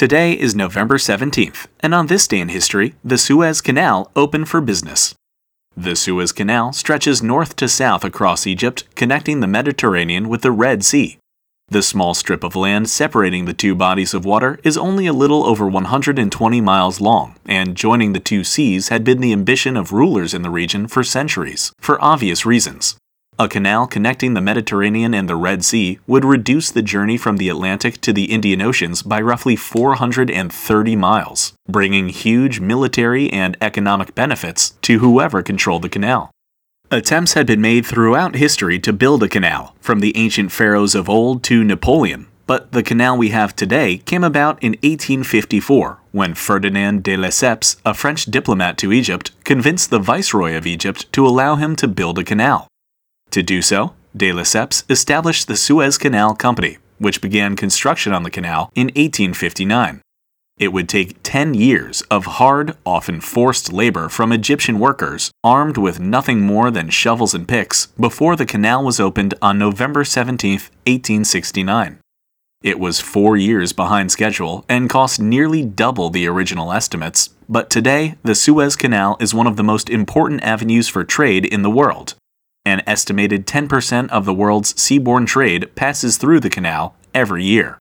Today is November 17th, and on this day in history, the Suez Canal opened for business. The Suez Canal stretches north to south across Egypt, connecting the Mediterranean with the Red Sea. The small strip of land separating the two bodies of water is only a little over 120 miles long, and joining the two seas had been the ambition of rulers in the region for centuries, for obvious reasons. A canal connecting the Mediterranean and the Red Sea would reduce the journey from the Atlantic to the Indian Oceans by roughly 430 miles, bringing huge military and economic benefits to whoever controlled the canal. Attempts had been made throughout history to build a canal, from the ancient pharaohs of old to Napoleon, but the canal we have today came about in 1854 when Ferdinand de Lesseps, a French diplomat to Egypt, convinced the viceroy of Egypt to allow him to build a canal. To do so, de Lesseps established the Suez Canal Company, which began construction on the canal in 1859. It would take 10 years of hard, often forced labor from Egyptian workers, armed with nothing more than shovels and picks, before the canal was opened on November 17, 1869. It was four years behind schedule and cost nearly double the original estimates, but today the Suez Canal is one of the most important avenues for trade in the world. An estimated 10% of the world's seaborne trade passes through the canal every year.